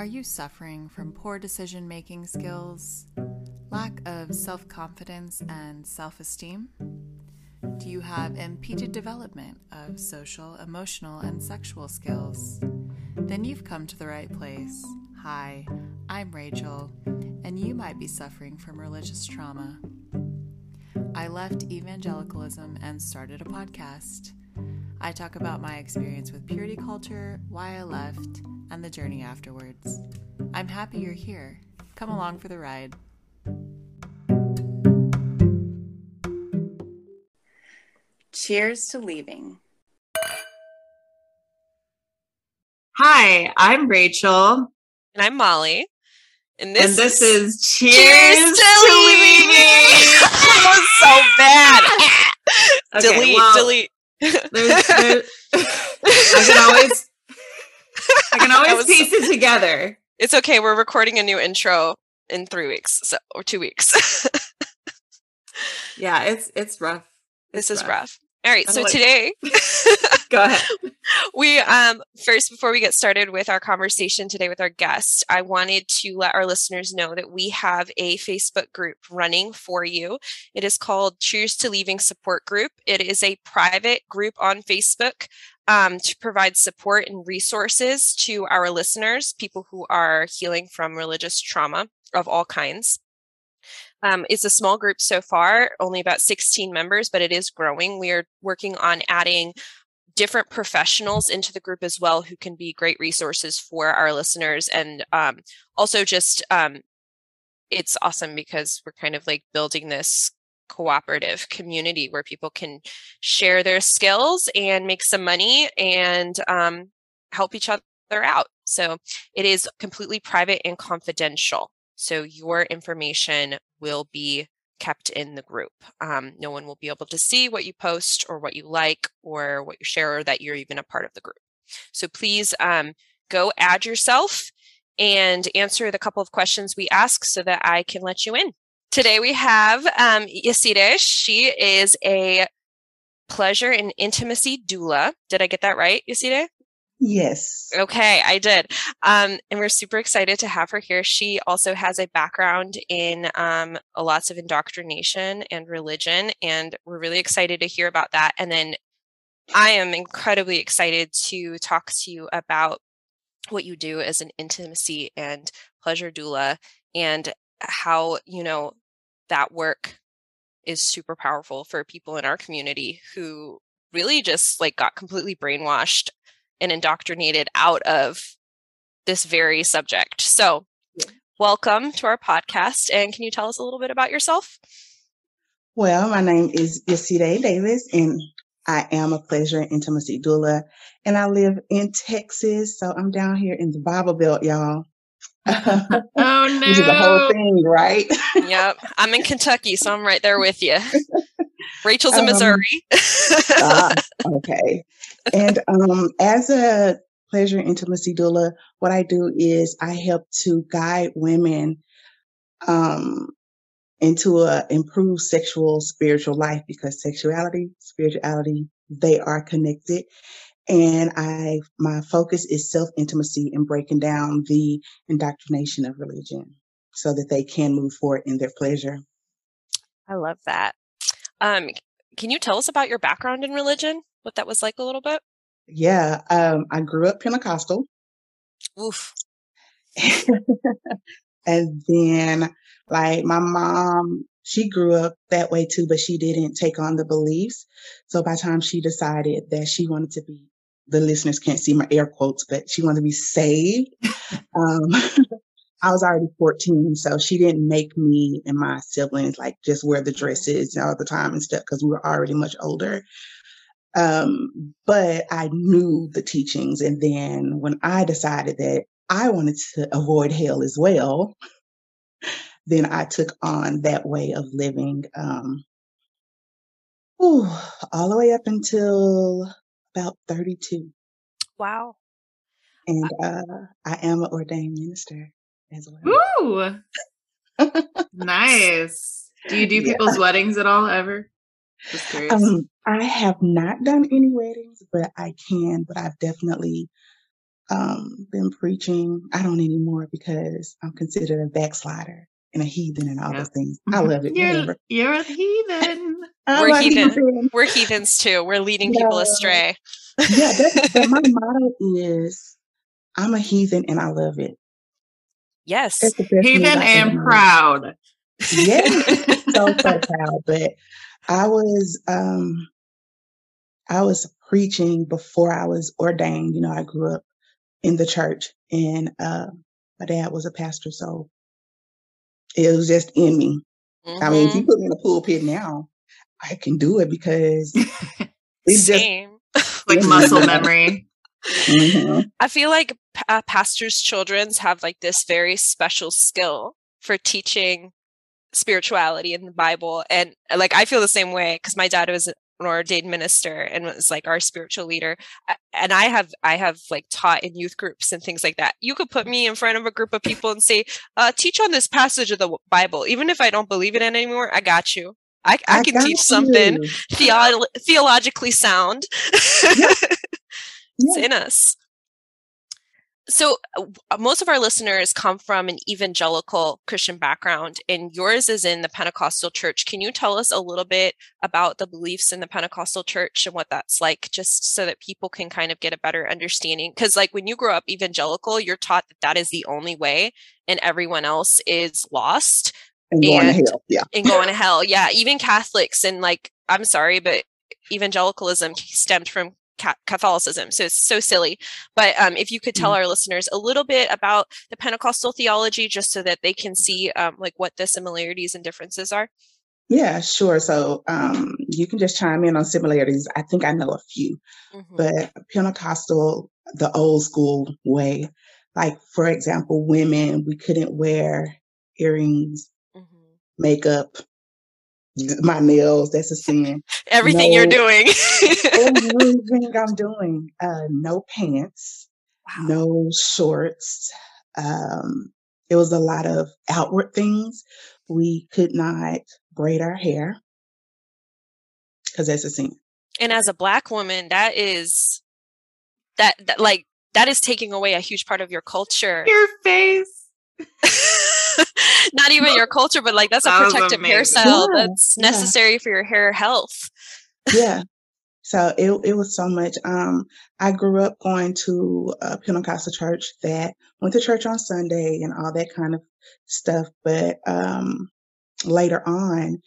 Are you suffering from poor decision making skills, lack of self confidence and self esteem? Do you have impeded development of social, emotional, and sexual skills? Then you've come to the right place. Hi, I'm Rachel, and you might be suffering from religious trauma. I left evangelicalism and started a podcast. I talk about my experience with purity culture, why I left, and the journey afterwards. I'm happy you're here. Come along for the ride. Cheers to leaving. Hi, I'm Rachel. And I'm Molly. And this, and this is, is Cheers, Cheers to, to Leaving. that was so bad. okay, delete, well, delete. There's, there's, I can always I can always piece it together. It's okay. We're recording a new intro in three weeks, so or two weeks. yeah, it's it's rough. It's this is rough. rough. All right, so like, today, go ahead. We um first before we get started with our conversation today with our guest, I wanted to let our listeners know that we have a Facebook group running for you. It is called Cheers to Leaving Support Group. It is a private group on Facebook um, to provide support and resources to our listeners, people who are healing from religious trauma of all kinds. Um, it's a small group so far, only about 16 members, but it is growing. We are working on adding different professionals into the group as well who can be great resources for our listeners and um, also just um, it's awesome because we're kind of like building this cooperative community where people can share their skills and make some money and um, help each other out. So it is completely private and confidential. So your information will be kept in the group. Um, no one will be able to see what you post or what you like or what you share or that you're even a part of the group. So please um, go add yourself and answer the couple of questions we ask so that I can let you in. Today we have um. She is a pleasure and intimacy doula. Did I get that right, Yeside? Yes. Okay, I did. Um, and we're super excited to have her here. She also has a background in um, lots of indoctrination and religion, and we're really excited to hear about that. And then I am incredibly excited to talk to you about what you do as an intimacy and pleasure doula and how, you know, that work is super powerful for people in our community who really just like got completely brainwashed and indoctrinated out of this very subject. So, welcome to our podcast. And can you tell us a little bit about yourself? Well, my name is Yeside Davis, and I am a pleasure and intimacy doula, and I live in Texas. So I'm down here in the Bible Belt, y'all. Oh no! Which is the whole thing, right? yep. I'm in Kentucky, so I'm right there with you. Rachel's in um, Missouri. ah, okay. And um, as a pleasure intimacy doula, what I do is I help to guide women um, into a improved sexual spiritual life because sexuality, spirituality, they are connected and I my focus is self intimacy and breaking down the indoctrination of religion so that they can move forward in their pleasure. I love that. Um, can you tell us about your background in religion? What that was like a little bit? Yeah, um, I grew up Pentecostal. Oof. and then, like, my mom, she grew up that way too, but she didn't take on the beliefs. So by the time she decided that she wanted to be the listeners can't see my air quotes, but she wanted to be saved. um, I was already 14, so she didn't make me and my siblings like just wear the dresses all the time and stuff because we were already much older. Um, but I knew the teachings. And then when I decided that I wanted to avoid hell as well, then I took on that way of living. Um, whew, all the way up until about 32. Wow. And uh, I am an ordained minister as well. Ooh. nice. Do you do yeah. people's weddings at all ever? Just curious. Um, I have not done any weddings, but I can. But I've definitely um, been preaching. I don't anymore because I'm considered a backslider and a heathen and all Yep. those things. I love it. You're, whatever. you're a heathen. I'm We're a heathen. We're heathens too. We're leading people astray. Yeah, that's, but my motto is I'm a heathen and I love it. Yes. That's the best news heathen and proud. Yes, so so proud. But I was um I was preaching before I was ordained. You know, I grew up in the church and uh my dad was a pastor, so it was just in me. I mean, if you Mhm. put me in a pulpit now, I can do it because it's just like muscle memory. Mhm. I feel like uh, pastors' childrens have like this very special skill for teaching spirituality in the Bible, and like I feel the same way because my dad was an ordained minister and was like our spiritual leader, and I have I have like taught in youth groups and things like that. You could put me in front of a group of people and say, uh, "Teach on this passage of the Bible," even if I don't believe in it in anymore. I got you. I, I, can got teach something you. theo- theologically sound. it's Yeah. in us. So, uh, most of our listeners come from an evangelical Christian background, and yours is in the Pentecostal church. Can you tell us a little bit about the beliefs in the Pentecostal church and what that's like, just so that people can kind of get a better understanding? Because, like, when you grow up evangelical, you're taught that that is the only way, and everyone else is lost And going and- to hell. Yeah. and going to hell. Yeah, even Catholics and like I'm sorry, but evangelicalism stemmed from Catholicism, so it's so silly. But um, if you could tell our listeners a little bit about the Pentecostal theology, just so that they can see um, like what the similarities and differences are. Yeah, sure. So um, you can just chime in on similarities. I think I know a few. Mhm. but Pentecostal, the old school way, like for example, women, we couldn't wear earrings, Mhm. makeup, my nails, that's a sin. Everything you're doing. Everything I'm doing, uh, no pants, Wow. no shorts. Um, it was a lot of outward things. We could not braid our hair because that's a sin. And as a black woman, that is that, that like that is taking away a huge part of your culture. Your face. not even your culture, but like that's a That was protective amazing. hairstyle Yeah, that's yeah. necessary for your hair health. yeah. So it it was so much. Um, I grew up going to a Pentecostal church that went to church on Sunday and all that kind of stuff. But um, later on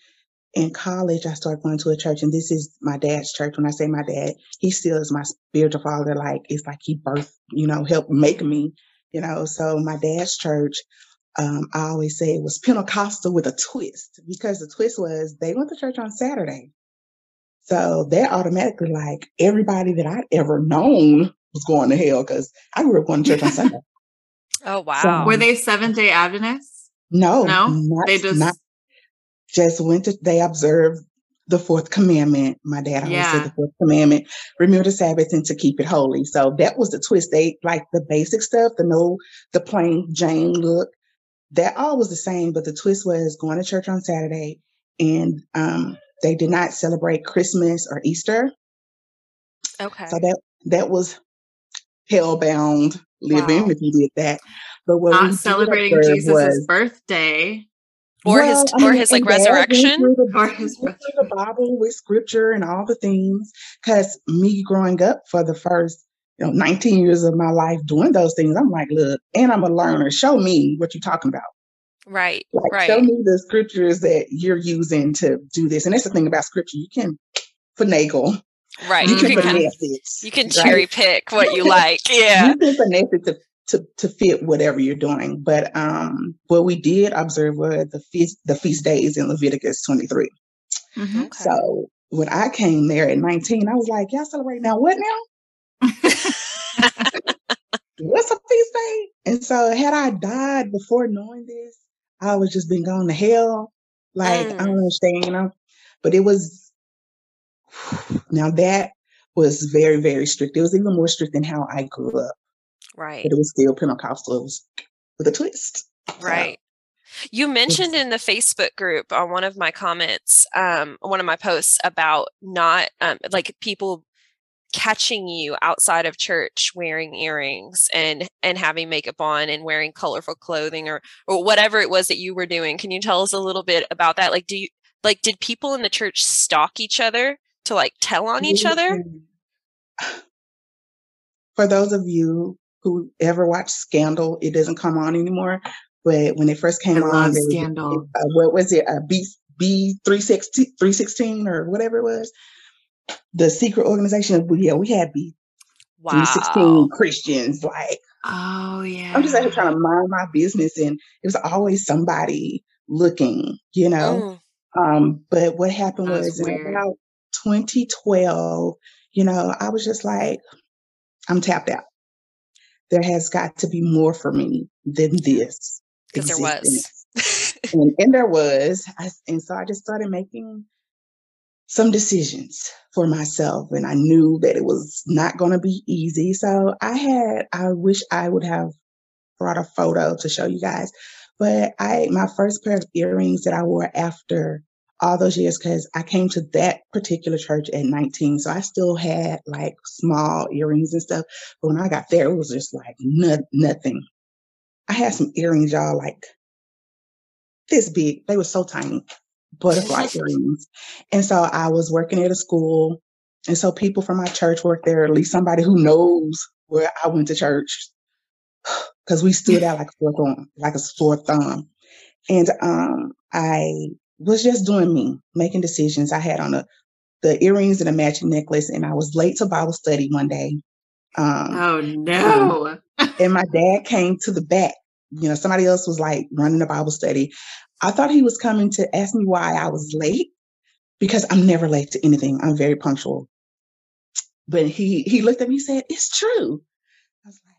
in college, I started going to a church, and this is my dad's church. When I say my dad, he still is my spiritual father. Like it's like he birthed, you know, helped make me, you know. So my dad's church. Um, I always say it was Pentecostal with a twist because the twist was they went to church on Saturday. So they're automatically like everybody that I'd ever known was going to hell because I grew up going to church on Sunday. Oh wow. Were they Seventh day Adventists? No, No? not, They just- not just went to they observed the fourth commandment. My dad always Yeah. said the fourth commandment, remember the Sabbath and to keep it holy. So that was the twist. They like the basic stuff, the no, the plain Jane look. That all was the same, but the twist was going to church on Saturday and um they did not celebrate Christmas or Easter. Okay. So that that was hellbound living Wow. if you did that. But what Not celebrating Jesus' was- or birthday. his Well, I or mean, his like and Dad went resurrection. the- Or his through the Bible with scripture and all the things. Because me growing up for the first you know 19 years of my life doing those things, I'm like, look, and I'm a learner. Show me what you're talking about. Right. Like, show me the scriptures that you're using to do this. And that's the thing about scripture. You can finagle. Right. You, You can can kind of, it. you can right? cherry pick what you like. Yeah. You can finesse it to, to, to fit whatever you're doing. But um, what we did observe were the feast, the feast days in Leviticus 23. Mhm. Okay. So when I came there at 19, I was like, y'all celebrate now what now? What's a feast day? And so had I died before knowing this, I would just been going to hell. Like, I Mm. don't understand, you know. But it was now that was very, very strict. It was even more strict than how I grew up. Right. But it was still Pentecostal. It was with a twist. So, Right. You mentioned in the Facebook group on one of my comments, um, one of my posts about not um, like people catching you outside of church wearing earrings and and having makeup on and wearing colorful clothing or or whatever it was that you were doing. Can you tell us a little bit about that? Like do you like did people in the church stalk each other to like tell on each other? For those of you who ever watched scandal it doesn't come on anymore but when it first came I on scandal. uh, what was it? A b b 316 or whatever it was the secret organization yeah we had be wow 316 christians like oh yeah i'm just out here trying to mind my business and it was always somebody looking you know Mm, um, but what happened That's was in about 2012, you know, I was just like, I'm tapped out. There has got to be more for me than this. because there was And, and there was. I, and so I just started making some decisions for myself. And I knew that it was not going to be easy. So I had, I wish I would have brought a photo to show you guys. But I, my first pair of earrings that I wore after all those years, because I came to that particular church at 19. So I still had like small earrings and stuff. But when I got there, it was just like no, nothing. I had some earrings, y'all, like this big. They were so tiny, butterfly earrings. And so I was working at a school. And so people from my church worked there, at least somebody who knows where I went to church. Because we stood out like a sore thumb, like a sore thumb. And um, I was just doing me, making decisions. I had on a, the earrings and a matching necklace, and I was late to Bible study one day. Um, oh no and my dad came to the back. You know, somebody else was like running the Bible study. I thought he was coming to ask me why I was late because I'm never late to anything. I'm very punctual. But he he looked at me and said, It's true. I was like,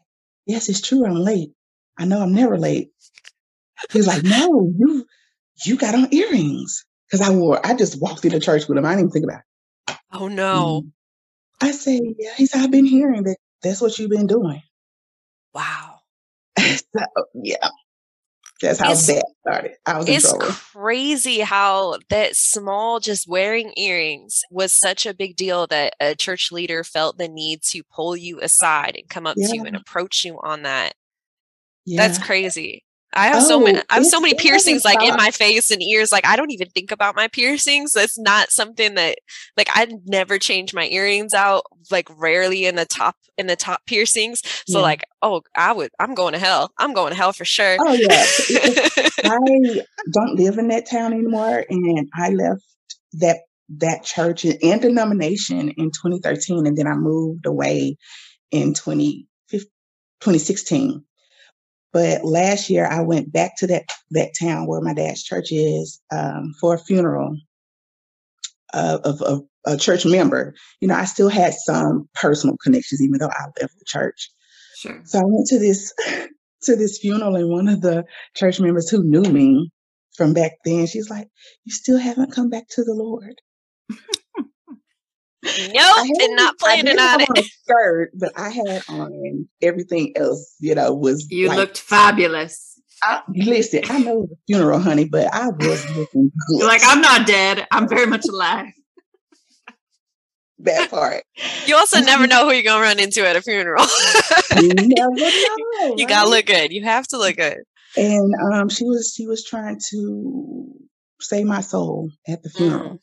Yes, it's true. I'm late. I know I'm never late. He's like, No, you you got on earrings. Because I wore, I just walked into church with them. I didn't even think about it. oh no Mhm. I say, Yeah. He said, I've been hearing that that's what you've been doing. wow so yeah. That's how It's- that started. I was it's crazy how that small just wearing earrings was such a big deal that a church leader felt the need to pull you aside and come up to you and approach you on that Yeah. that's crazy I have so many Oh, I have so many piercings like in my face and ears like I don't even think about my piercings that's not something that like I never change my earrings out like rarely in the top in the top piercings so Yeah. like oh I would I'm going to hell I'm going to hell for sure Oh yeah. I don't live in that town anymore, and I left that that church and and denomination in 2013, and then I moved away in 20, 2016. But last year, I went back to that that town where my dad's church is um, for a funeral of, of, of a church member. You know, I still had some personal connections, even though I left the church. sure So I went to this to this funeral, and one of the church members who knew me from back then, she's like, "You still haven't come back to the Lord." Nope I did not I planning on it on a skirt, but I had on everything else. You know, was you like, looked fabulous I, listen, I know it was a funeral, honey, but I was looking good. like i'm not dead i'm very much alive that part. You also never know who you're gonna run into at a funeral. You never know. you gotta right? look good. You have to look good. And um, she was she was trying to save my soul at the funeral.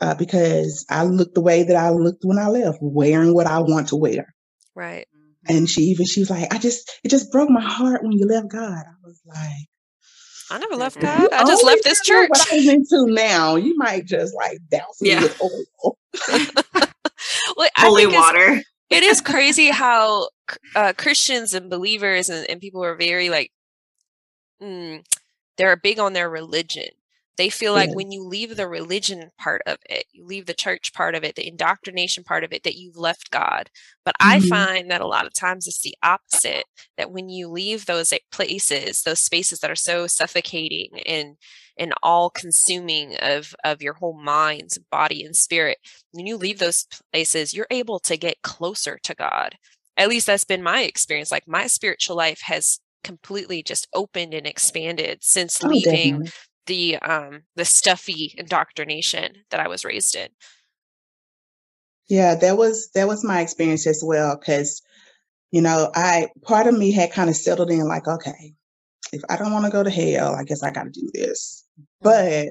Uh, because I looked the way that I looked when I left, wearing what I want to wear. Right. And she even she was like, I just it just broke my heart when you left God. I was like, I never left. God. I just left this church. What I was into now, you might just like douse me Yeah. with oil. Well, holy water it is crazy how uh, Christians and believers and, and people are very like, mm, they're big on their religion. They feel like Yeah. when you leave the religion part of it, you leave the church part of it, the indoctrination part of it, that you've left God. But I Mhm. find that a lot of times it's the opposite. That when you leave those places, those spaces that are so suffocating and and all consuming of of your whole mind, body, and spirit, when you leave those places, you're able to get closer to God. At least that's been my experience. Like my spiritual life has completely just opened and expanded since Oh, leaving. The um the stuffy indoctrination that I was raised in. Yeah, that was that was my experience as well. Cause, you know, I part of me had kind of settled in like, okay, if I don't want to go to hell, I guess I gotta do this. But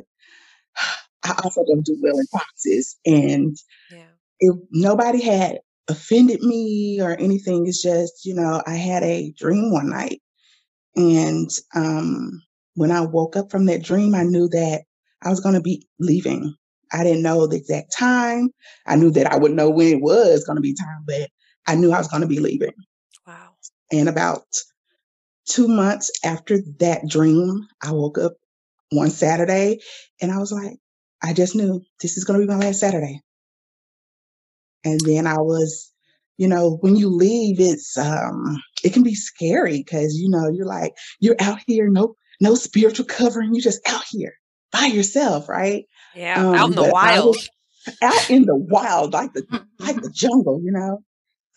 I also don't do well in boxes. And Yeah. if nobody had offended me or anything, it's just, you know, I had a dream one night. And um, when I woke up from that dream, I knew that I was going to be leaving. I didn't know the exact time. I knew that I would know when it was going to be time, but I knew I was going to be leaving. Wow. And about two months after that dream, I woke up one Saturday and I was like, I just knew this is going to be my last Saturday. And then I was, you know, when you leave, it's, um, it can be scary because, you know, you're like, you're out here, no, no spiritual covering. You're just out here by yourself, right? Yeah. out in the wild. was out in the wild, like the like the jungle, you know.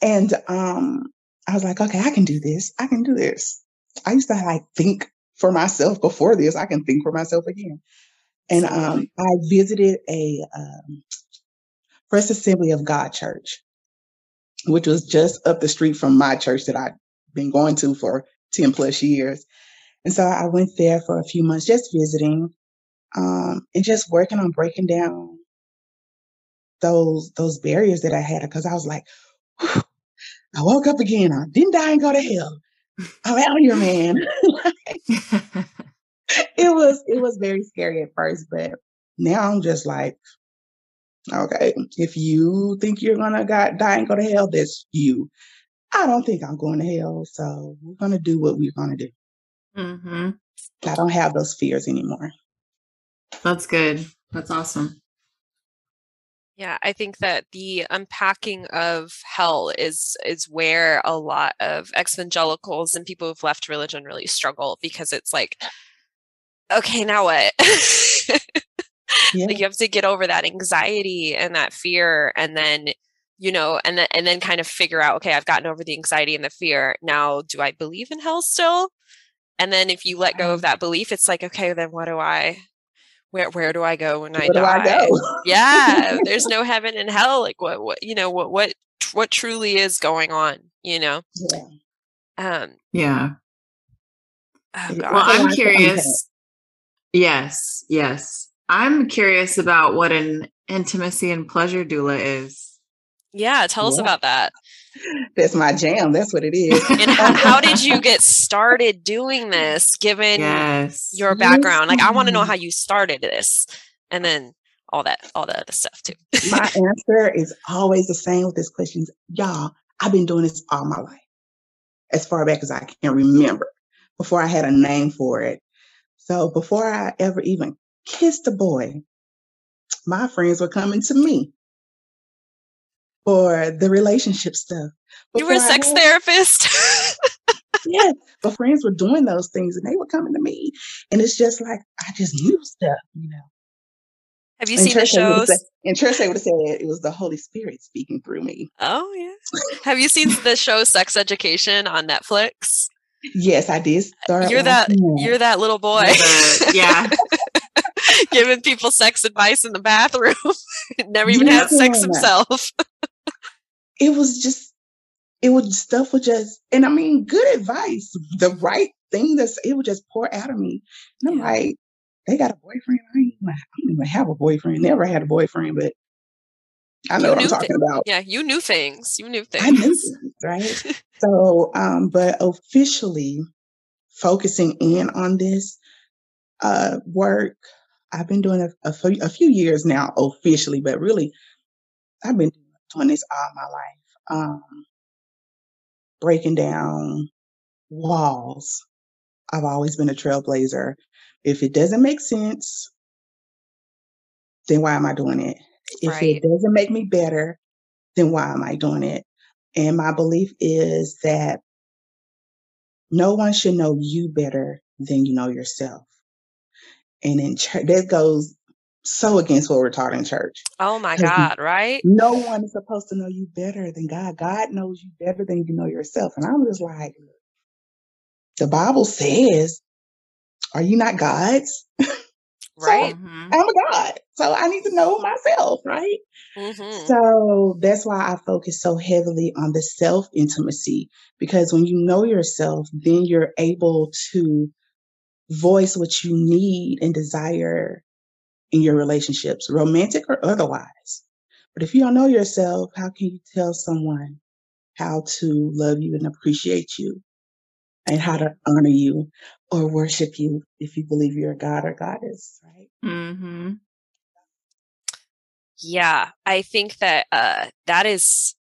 And um, I was like, okay, I can do this. I can do this. I used to like think for myself before this. I can think for myself again. And um, I visited a um, First Assembly of God church, which was just up the street from my church that I'd been going to for 10 plus years. And so I went there for a few months just visiting um, and just working on breaking down those those barriers that I had because I was like, I woke up again. I didn't die and go to hell. I'm out here, man. it was it was very scary at first, but now I'm just like, okay, if you think you're gonna got, die and go to hell, that's you. I don't think I'm going to hell, so we're gonna do what we're gonna do. Hmm I don't have those fears anymore. That's good. That's awesome. Yeah, I think that the unpacking of hell is is where a lot of evangelicals and people who've left religion really struggle because it's like, okay, now what? Yeah. like you have to get over that anxiety and that fear and then you know and then and then kind of figure out okay i've gotten over the anxiety and the fear now do i believe in hell still and then if you let go of that belief it's like okay then what do i where where do i go when i Where do die I go? yeah there's no heaven and hell like what what you know what what what truly is going on you know Yeah. um Yeah. oh Yeah, God. Well, That's a I'm curious. Yes, yes. I'm curious about what an intimacy and pleasure doula is. yeah tell us about that That's my jam. That's what it is. and how, how did you get started doing this given Yes. your mm-hmm. background like i want to know how you started this and then all that all that other stuff too my answer is always the same with this question. Y'all, I've been doing this all my life, as far back as I can remember, before I had a name for it. So before I ever even kissed a boy, my friends were coming to me for the relationship stuff. you were a sex had- therapist Yeah, but friends were doing those things and they were coming to me. And it's just like, I just knew stuff, you know. have you And seen the church, they would've shows said- in church, they would have said it was the Holy Spirit speaking through me. oh yeah have you seen the show sex education on netflix Yes, I did start. you're that watching you're that little boy The- yeah. giving people sex advice in the bathroom never even had sex himself it was just it was stuff was just and I mean good advice, the right thing that's it would just pour out of me. And I'm Yeah. like, they got a boyfriend. I, ain't, I don't even have a boyfriend. Never had a boyfriend, but I know You what I'm talking about. yeah you knew things you knew things I knew things, right? so um, but officially focusing in on this uh work, I've been doing a, a, few, a few years now officially, but really I've been doing this all my life. Um, breaking down walls. I've always been a trailblazer. If it doesn't make sense, then why am I doing it? If Right. it doesn't make me better, then why am I doing it? And my belief is that no one should know you better than you know yourself. And in church, that goes so against what we're taught in church. oh my god right No one is supposed to know you better than God. God knows you better than you know yourself. And I'm just like, the Bible says, are you not God's? Right. So Mhm. I'm a God. So I need to know myself, right? Mhm. So that's why I focus so heavily on the self intimacy because when you know yourself, then you're able to voice what you need and desire in your relationships, romantic or otherwise. But if you don't know yourself, how can you tell someone how to love you and appreciate you and how to honor you or worship you if you believe you're a god or goddess, right? Mhm. Yeah, I think that uh, that is,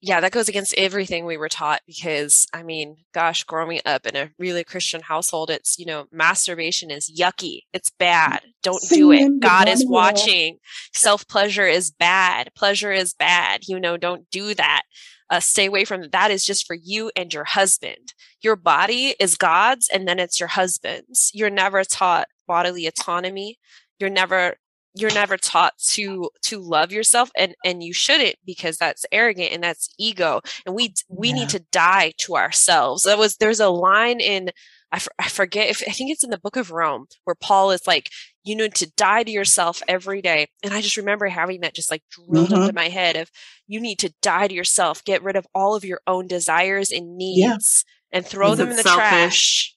yeah, that goes against everything we were taught because, I mean, gosh, growing up in a really Christian household, it's, you know, masturbation is yucky. It's bad. Don't do it. God is watching. Self pleasure is bad. Pleasure is bad. You know, don't do that. Uh, stay away from that. That is just for you and your husband. Your body is God's and then it's your husband's. You're never taught bodily autonomy. You're never you're never taught to to love yourself and and you shouldn't because that's arrogant and that's ego and we we Yeah. need to die to ourselves that was there's a line in I, f- I forget if i think it's in the book of rome where paul is like you need to die to yourself every day and i just remember having that just like drilled Mhm. into my head of you need to die to yourself get rid of all of your own desires and Yeah. needs and throw them in the selfish? trash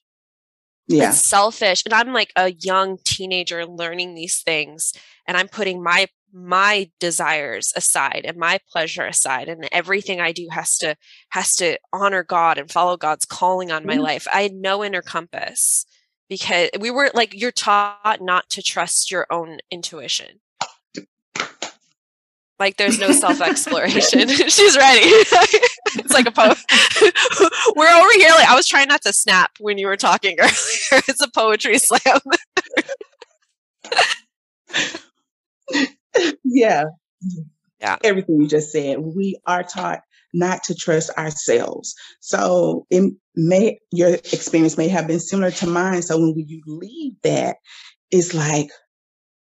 Yeah. it's selfish and i'm like a young teenager learning these things and i'm putting my my desires aside and my pleasure aside and everything i do has to has to honor god and follow god's calling on my Yeah. life. I had no inner compass because we were like you're taught not to trust your own intuition. Like there's no self exploration she's ready. It's like a poem we're over here like i was trying not to snap when you were talking earlier. It's a poetry slam yeah. Yeah. Everything you just said. We are taught not to trust ourselves. So it may your experience may have been similar to mine. So when you leave that, it's like,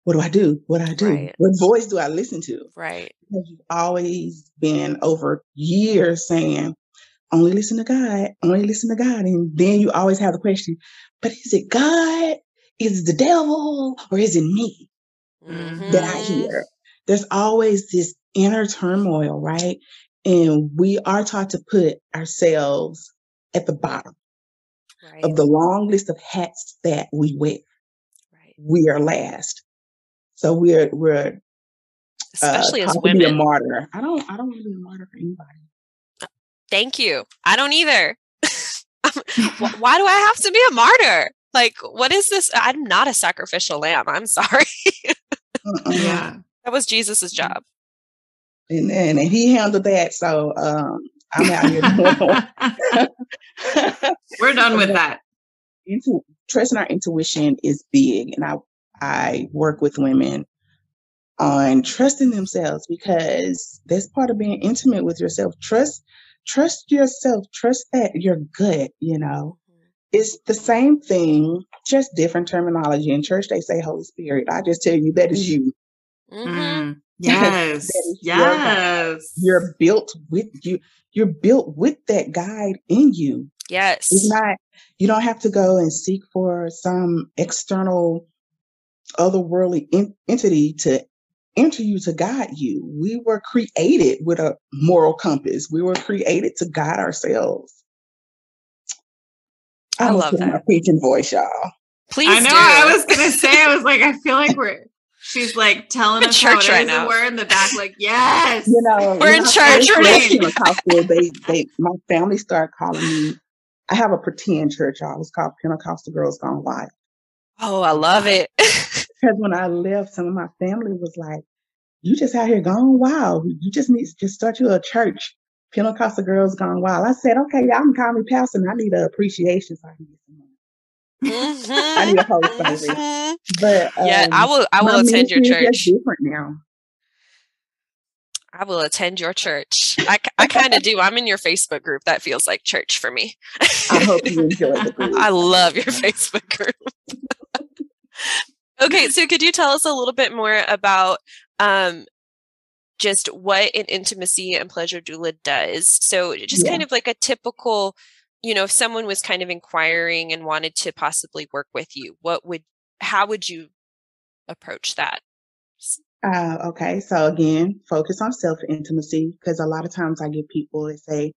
what do I do? What do I do? Right. What voice do I listen to? right Because you've always been over years saying, only listen to God, only listen to God. And then you always have the question, but is it God? Is it the devil? Or is it me? That I hear. There's always this inner turmoil, right? And we are taught to put ourselves at the bottom right of the long list of hats that we wear. right We are last. So we're we're especially uh, as to be a women martyr. I don't I don't want to be a martyr for anybody. thank you i don't either why do i have to be a martyr like what is this i'm not a sacrificial lamb i'm sorry Uh-uh. Yeah. that was jesus's job And, and and he handled that. So um I'm out here We're done with that. intu- trusting our intuition is big and i i work with women on trusting themselves because that's part of being intimate with yourself trust trust yourself trust that your gut you know it's the same thing just different terminology in church they say holy spirit i just tell you that is you Mhm. Mm. Yes. Your Yes. you're built with you you're built with that guide in you yes It's not, you don't have to go and seek for some external, otherworldly en- entity to enter you to guide you. We were created with a moral compass. We were created to guide ourselves. I I'm love put in my that. preaching voice, y'all. please I know. do. I was gonna say. I was like, I feel like we're. She's like telling in us how it church is, right and now. we're in the back, like, yes. You know, We're when in I church, first Renee. left Pentecostal, they, they, my family started calling me. I have a pretend church, y'all. It's called Pentecostal Girls Gone Wild. oh i love it Because when I left, some of my family was like, "You just out here gone wild. You just need to just start you a church, Pentecostal girls gone wild." I said, "Okay, y'all can call me pastor. And I need an appreciation so I can some money." I need a whole service. Mhm. But yeah i um, will i will attend your church different now. i will attend your church i, I kind of do i'm in your facebook group that feels like church for me I hope you enjoy the group. I love your Facebook group. okay, so could you tell us a little bit more about um, just what an intimacy and pleasure doula does? So, just Yeah. kind of like a typical, you know, if someone was kind of inquiring and wanted to possibly work with you, what would, how would you approach that? Uh, okay, so again, focus on self intimacy because a lot of times I get people that say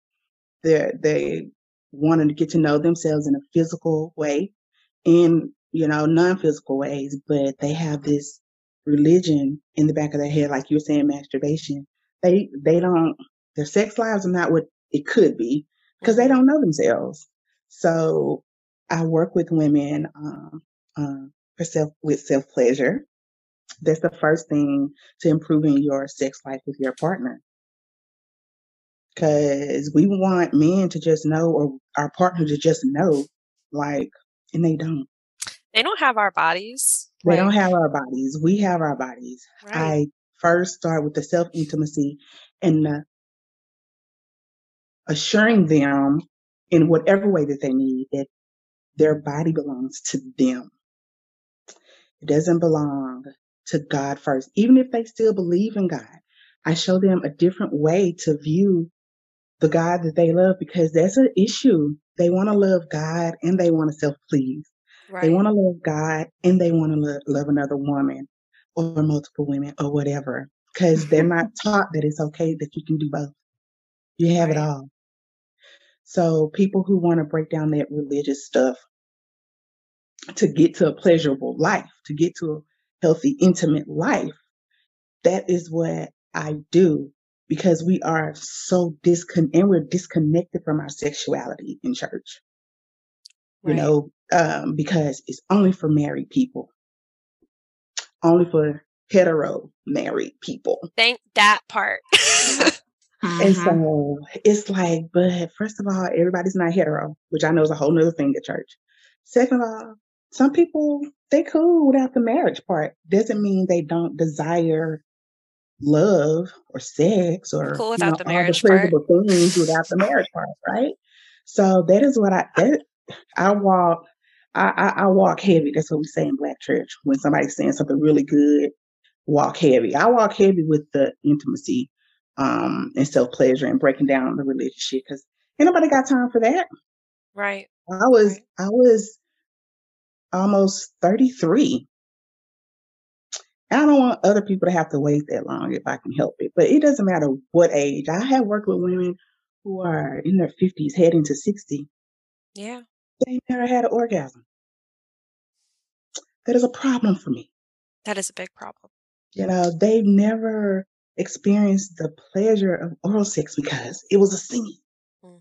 they they wanting to get to know themselves in a physical way, in you know non physical ways, but they have this religion in the back of their head, like you were saying, masturbation. They they don't their sex lives are not what it could be because they Mm-hmm. don't know themselves. So I work with women um, uh, for self with self pleasure. That's the first thing to improving your sex life with your partner. Because we want men to just know, or our partner to just know, like, and they don't. They don't have our bodies. They don't have our bodies. We have our bodies. right. I first start with the self intimacy and the assuring them in whatever way that they need that their body belongs to them. It doesn't belong to God first. Even if they still believe in God, I show them a different way to view the God that they love because that's an issue. They want to love God and they want to self please. Right. They want to love God and they want to lo- love another woman or multiple women or whatever because they're not taught that it's okay that you can do both. You have it all. So people who want to break down that religious stuff to get to a pleasurable life, to get to a healthy, intimate life, that is what I do because we are so discon and we're disconnected from our sexuality in church you Right. know, um, because it's only for married people, only for hetero married people. Thank that part. And Mhm. so it's like, but first of all, everybody's not hetero, which I know is a whole nother thing at church. Second of all, some people they cool without the marriage part. Doesn't mean they don't desire love or sex or Cool you without know, the all marriage part. things without the marriage part, right? So that is what I that I walk. I, I, I walk heavy. That's what we say in Black church. When somebody's saying something really good, walk heavy. I walk heavy with the intimacy um, and self pleasure and breaking down the religious shit because ain't nobody got time for that. right. I was Right. I was almost 33. I don't want other people to have to wait that long if I can help it. But it doesn't matter what age. I have worked with women who are in their 50s heading to 60. Yeah. They never had an orgasm. That is a problem for me. That is a big problem. You know, they've never experienced the pleasure of oral sex because it was a sin. hmm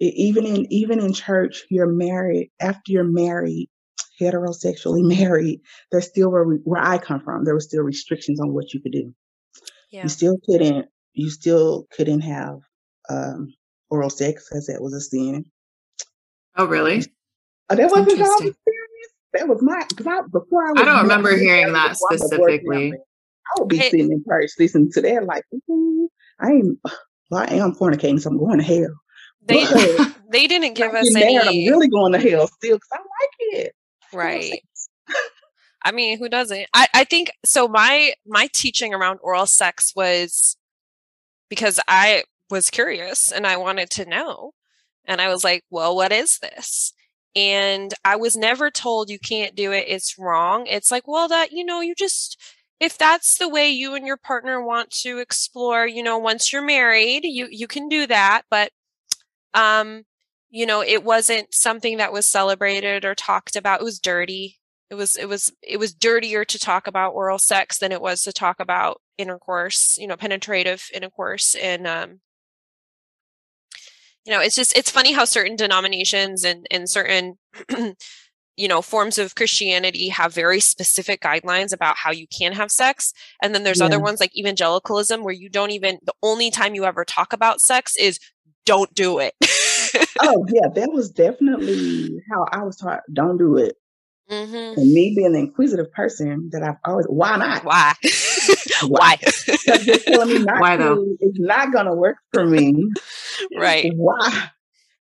E- even in even in church you're married after you're married heterosexually married there still were where i come from there were still restrictions on what you could do Yeah. you still couldn't you still couldn't have um oral sex because that was a sin Oh, really? oh, that wasn't y'all's that was my because I, before i was I don't born- remember hearing that before I was born, specifically. i would be Hey. sitting in church listening to that like "Ooh, i am, well, i am fornicating so i'm going to hell They But- uh, they didn't give I'm us getting married, any i'm really going to hell still because i like it right. I mean, who doesn't? I, I think so. My my teaching around oral sex was because I was curious and I wanted to know. And I was like, well, what is this? And I was never told you can't do it. It's wrong. It's like, well, that, you know, you just, if that's the way you and your partner want to explore, you know, once you're married, you, you can do that. But, um, you know, it wasn't something that was celebrated or talked about. It was dirty. It was, it was, it was dirtier to talk about oral sex than it was to talk about intercourse, you know, penetrative intercourse. And, um, you know it's just it's funny how certain denominations and and certain you know forms of christianity have very specific guidelines about how you can have sex and then there's other ones like evangelicalism where you don't even the only time you ever talk about sex is don't do it oh yeah, that was definitely how I was taught. Don't do it. hmm And me being the inquisitive person that I've always, why not? why why Because they're telling me not Why though? to. It's not gonna work for me. right Why?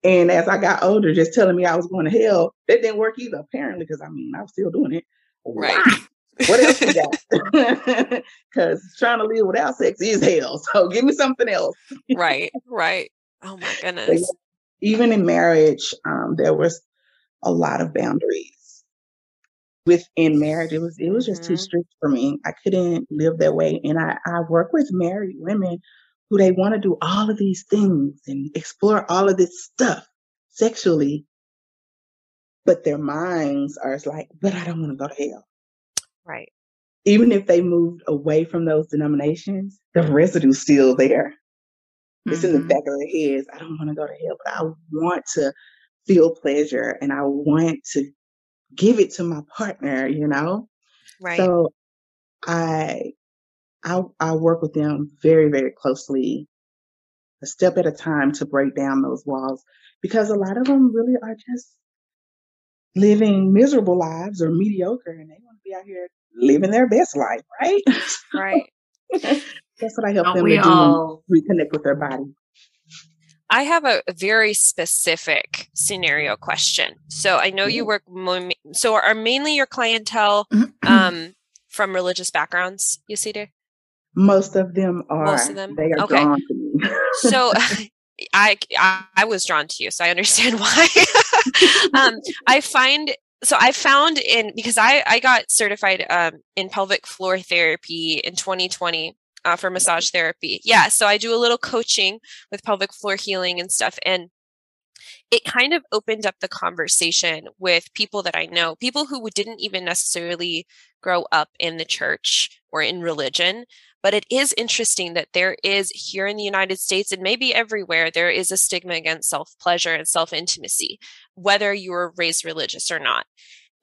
And as I got older, just telling me I was going to hell, that didn't work either. Apparently, because I mean, I was still doing it. Right. Why? What else you got? Because trying to live without sex is hell. So give me something else. right right oh my But goodness even in marriage, um, there was a lot of boundaries within marriage. It was it was just too Mhm. strict for me. I couldn't live that way. And I, I work with married women who they want to do all of these things and explore all of this stuff sexually, but their minds are like, but I don't want to go to hell. Right. Even if they moved away from those denominations, the residue's still there. It's in the Mhm. back of their heads. I don't want to go to hell, but I want to feel pleasure and I want to give it to my partner, you know? Right. So I I I work with them very, very closely, a step at a time to break down those walls because a lot of them really are just living miserable lives or mediocre and they want to be out here living their best life, right? right. That's what I help Don't them to do all? and reconnect with their body. I have a very specific scenario question. So I know you work. So are mainly your clientele um, from religious backgrounds? You see, there. Most of them are Most of them? they are Okay. drawn to me. So I, I I was drawn to you, so I understand why. um, I find so I found in because I I got certified um, in pelvic floor therapy in 2020 uh, for massage therapy. Yeah, so I do a little coaching with pelvic floor healing and stuff, and it kind of opened up the conversation with people that I know, people who didn't even necessarily grow up in the church or in religion. But it is interesting that there is here in the United States and maybe everywhere, there is a stigma against self pleasure and self intimacy, whether you were raised religious or not.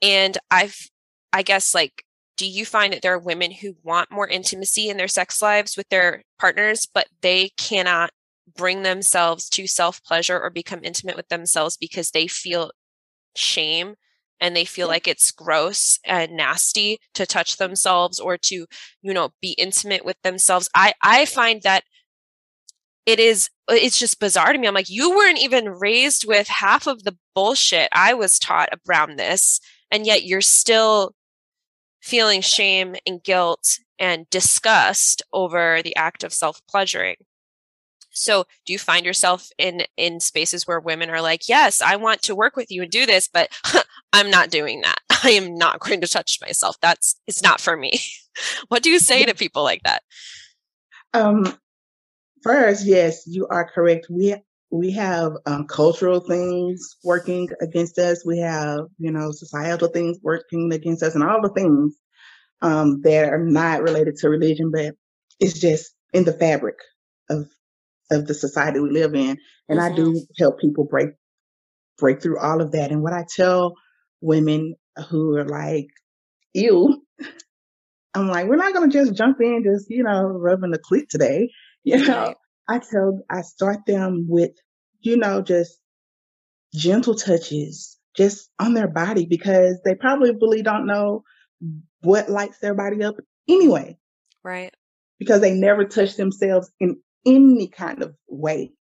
And I've, I guess, like, do you find that there are women who want more intimacy in their sex lives with their partners, but they cannot bring themselves to self pleasure or become intimate with themselves because they feel shame and they feel like it's gross and nasty to touch themselves or to you know be intimate with themselves? I i find that it is it's just bizarre to me. I'm like you weren't even raised with half of the bullshit i was taught around this and yet you're still feeling shame and guilt and disgust over the act of self-pleasuring. So do you find yourself in in spaces where women are like yes i want to work with you and do this but i'm not doing that. I am not going to touch myself. That's it's not for me. What do you say to people like that? Um, first, yes, you are correct. We we have um, cultural things working against us. We have you know societal things working against us, and all the things um, that are not related to religion, but it's just in the fabric of of the society we live in. And I do help people break break through all of that. And what I tell women who are like, "Ew," I'm like, we're not gonna just jump in, just you know, rubbing the clit today. You know. I tell, I start them with, you know, just gentle touches, just on their body because they probably really don't know what lights their body up anyway right because they never touch themselves in any kind of way.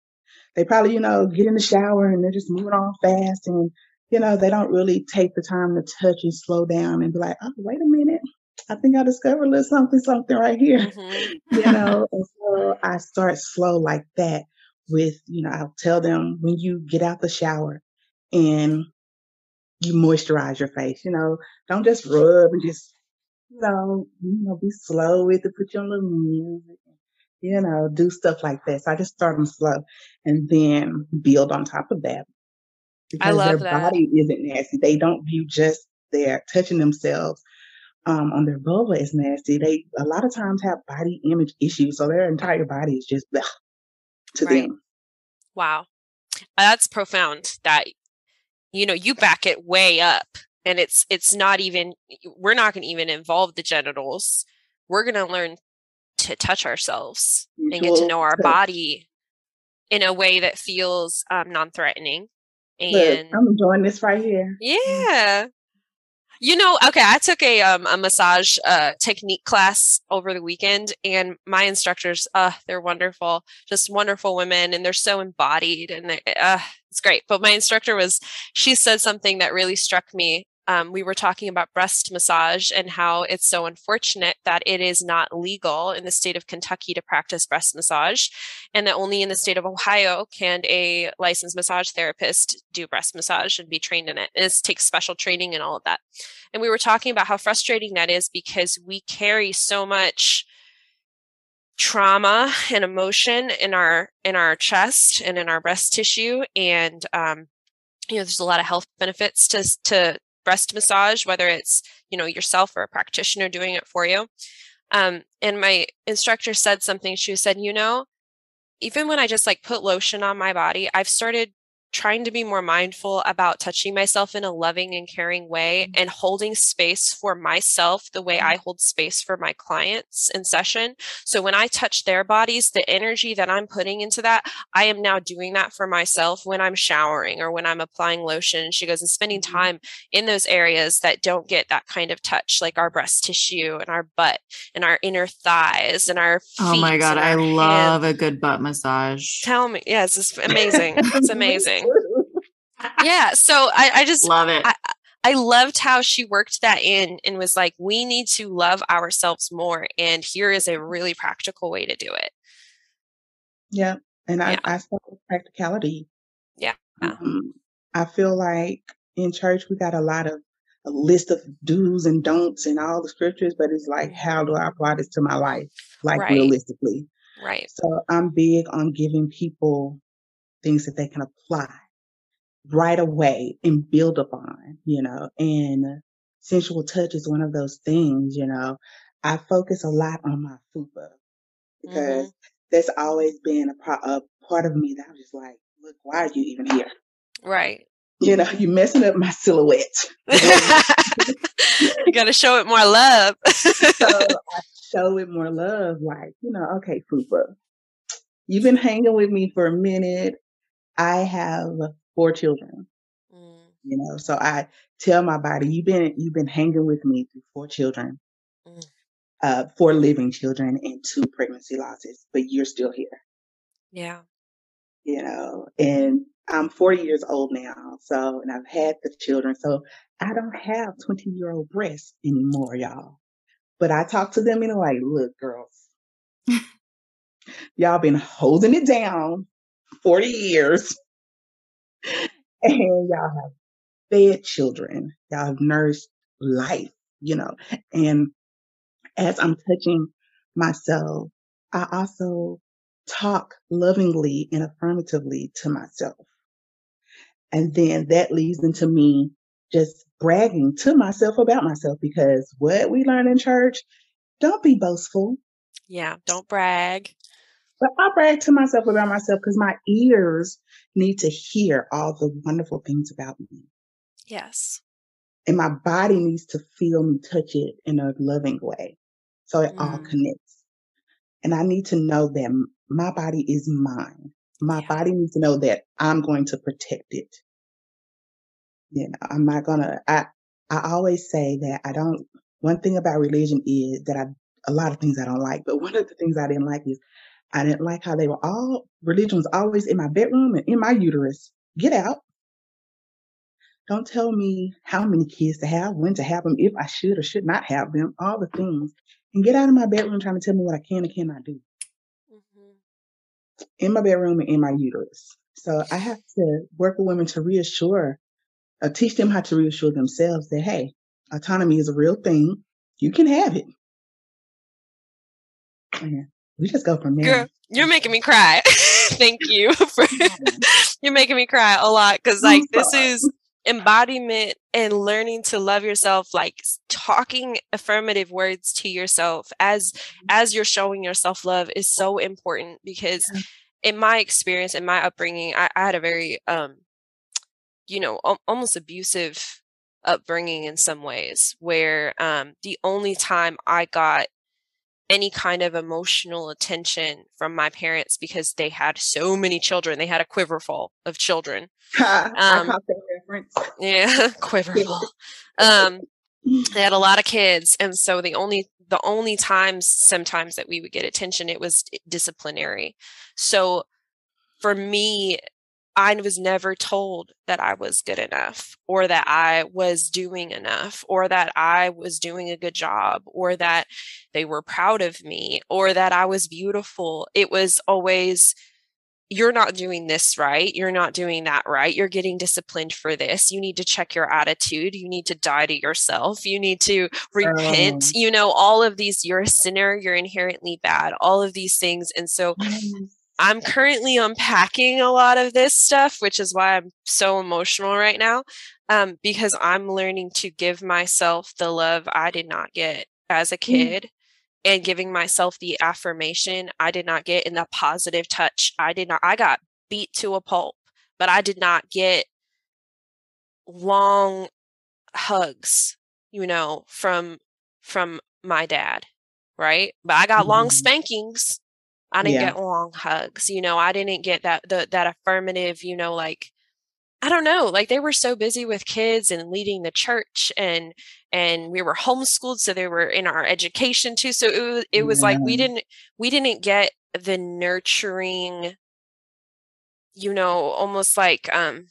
They probably, you know, get in the shower and they're just moving on fast and, you know, they don't really take the time to touch and slow down and be like, oh, wait a minute. I think I discovered a little something, something right here. Mhm. You know, and so I start slow like that with, you know, I'll tell them when you get out the shower and you moisturize your face, you know, don't just rub and just, you know, you know, be slow with it, put your on little music, you know, do stuff like that. So I just start them slow and then build on top of that. Because love their that. body isn't nasty. They don't view just their touching themselves um, on their vulva is nasty. They a lot of times have body image issues, so their entire body is just bleh to Right. them. wow that's profound that you know you back it way up and it's it's not even we're not going to even involve the genitals we're going to learn to touch ourselves and get to know our touch. body in a way that feels um, non-threatening Look, and I'm enjoying this right here. yeah you know okay i took a um a massage uh technique class over the weekend and my instructors uh they're wonderful just wonderful women and they're so embodied and uh it's great. But my instructor was she said something that really struck me um, we were talking about breast massage and how it's so unfortunate that it is not legal in the state of Kentucky to practice breast massage, and that only in the state of Ohio can a licensed massage therapist do breast massage and be trained in it. It takes special training and all of that. And we were talking about how frustrating that is because we carry so much trauma and emotion in our in our chest and in our breast tissue and um, you know there's a lot of health benefits to to breast massage whether it's you know yourself or a practitioner doing it for you. Um, and my instructor said something she said you know even when i just like put lotion on my body i've started trying to be more mindful about touching myself in a loving and caring way mm-hmm. and holding space for myself the way mm-hmm. I hold space for my clients in session. So when I touch their bodies, the energy that I'm putting into that, I am now doing that for myself when I'm showering or when I'm applying lotion. She goes and spending mm-hmm. time in those areas that don't get that kind of touch, like our breast tissue and our butt and our inner thighs and our Oh my God. I love a good butt massage. Tell me. Yes, it's amazing. It's amazing yeah. So I, I just love it. I, I loved how she worked that in and was like, we need to love ourselves more. And here is a really practical way to do it. Yeah. And I, yeah. I start with practicality. Yeah. Um, I feel like in church, we got a lot of a list of do's and don'ts and all the scriptures, but it's like, how do I apply this to my life? Like right. realistically. Right. So I'm big on giving people things that they can apply right away and build upon, you know, and sensual touch is one of those things, you know. I focus a lot on my fupa because mm-hmm. that's always been a, pro- a part of me that I'm just like, look, why are you even here? Right. You know, you're messing up my silhouette. you got to show it more love. so I show it more love. Like, you know, okay, Fupa, you've been hanging with me for a minute. I have four children. Mm. You know, so I tell my body, you've been you've been hanging with me through four children, mm. uh, four living children and two pregnancy losses, but you're still here. Yeah. You know, and I'm 40 years old now, so and I've had the children, so I don't have 20 year old breasts anymore, y'all. But I talk to them and I'm like, look, girls, y'all been holding it down 40 years. and y'all have fed children. Y'all have nursed life, you know. And as I'm touching myself, I also talk lovingly and affirmatively to myself. And then that leads into me just bragging to myself about myself because what we learn in church, don't be boastful. Yeah, don't brag. But I brag to myself about myself because my ears need to hear all the wonderful things about me. Yes. And my body needs to feel me touch it in a loving way. So it mm. all connects. And I need to know that my body is mine. My yeah. body needs to know that I'm going to protect it. You know, I'm not gonna, I, I always say that I don't, one thing about religion is that I, a lot of things I don't like, but one of the things I didn't like is I didn't like how they were all, religion was always in my bedroom and in my uterus. Get out. Don't tell me how many kids to have, when to have them, if I should or should not have them, all the things. And get out of my bedroom trying to tell me what I can and cannot do. Mm-hmm. In my bedroom and in my uterus. So I have to work with women to reassure, uh, teach them how to reassure themselves that, hey, autonomy is a real thing. You can have it. Yeah we just go from there. Girl, you're making me cry. Thank you for you're making me cry a lot because like this is embodiment and learning to love yourself like talking affirmative words to yourself as mm-hmm. as you're showing yourself love is so important because yeah. in my experience in my upbringing I, I had a very um you know almost abusive upbringing in some ways where um the only time i got any kind of emotional attention from my parents because they had so many children. They had a quiverful of children. um, yeah, quiverful. um, they had a lot of kids, and so the only the only times sometimes that we would get attention, it was disciplinary. So for me, I was never told that I was good enough or that I was doing enough or that I was doing a good job or that they were proud of me or that I was beautiful. It was always, you're not doing this right. You're not doing that right. You're getting disciplined for this. You need to check your attitude. You need to die to yourself. You need to repent. Um, You know, all of these, you're a sinner. You're inherently bad, all of these things. And so, I'm currently unpacking a lot of this stuff, which is why I'm so emotional right now, um, because I'm learning to give myself the love I did not get as a kid and giving myself the affirmation I did not get in the positive touch. I did not, I got beat to a pulp, but I did not get long hugs, you know, from from my dad, right? But I got long Mhm. spankings. I didn't Yeah. get long hugs. You know, I didn't get that the, that affirmative, you know, like I don't know, like they were so busy with kids and leading the church and and we were homeschooled so they were in our education too. So it was it was like we didn't we didn't get the nurturing you know, almost like um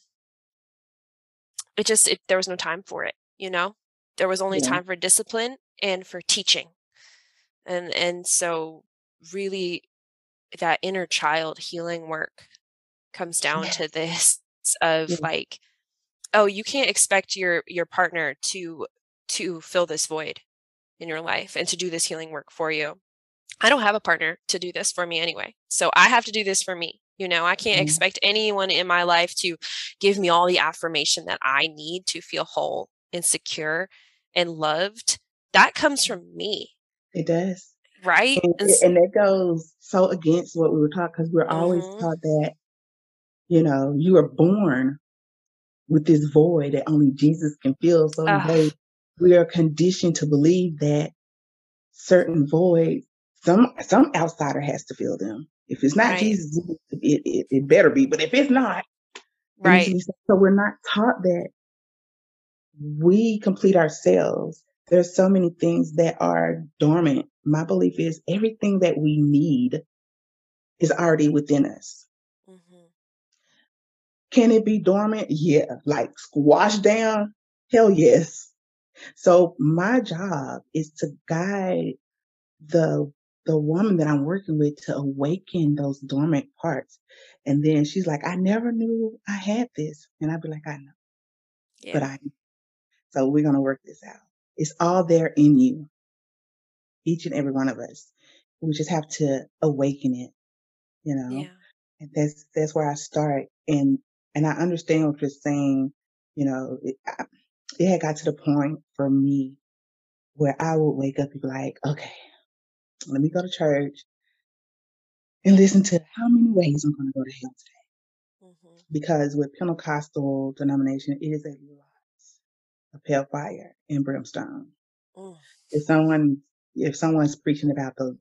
it just it, there was no time for it, you know? There was only Yeah. time for discipline and for teaching. And and so really that inner child healing work comes down to this of Yeah. like oh you can't expect your your partner to to fill this void in your life and to do this healing work for you i don't have a partner to do this for me anyway so i have to do this for me you know i can't Mhm. expect anyone in my life to give me all the affirmation that i need to feel whole and secure and loved that comes from me It does. Right And, And that goes so against what we were taught because we're always Mhm. taught that, you know, you are born with this void that only Jesus can fill. So we are conditioned to believe that certain voids, some some outsider has to fill them. If it's not Right. Jesus, it, it, it better be. But if it's not, right so we're not taught that we complete ourselves. There's so many things that are dormant. My belief is everything that we need is already within us. Mhm. Can it be dormant? Yeah. Like squashed down? Hell yes. So my job is to guide the the woman that I'm working with to awaken those dormant parts. And then she's like, I never knew I had this. And I'd be like, I know, but I so we're gonna work this out. It's all there in you. Each and every one of us. We just have to awaken it, you know. yeah And that's that's where I start. And and I understand what you're saying. You know, it, I, it had got to the point for me where I would wake up and be like, okay, let me go to church and listen to how many ways I'm going to go to hell today. Mhm. Because with Pentecostal denomination, it is a lot of hellfire and brimstone. Mm. If someone if someone's preaching about the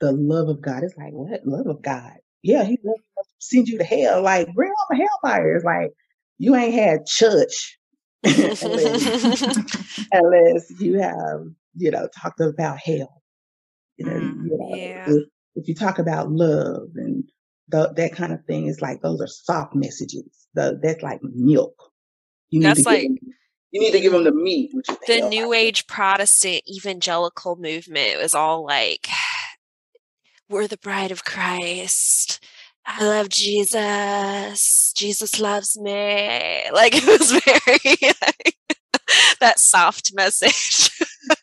the love of God, it's like, what love of God? Yeah, he loves to send you to hell. Like, bring on the hellfire. It's like you ain't had church unless, unless you have, you know, talked about hell. You know, Mm, you know, yeah. if, if you talk about love and the, that kind of thing, it's like those are soft messages. The, that's like milk. You need That's like them, you need to give them the meat, which is the hellfire. new age protestant evangelical movement was all like we're the bride of christ i love jesus jesus loves me like it was very like, that soft message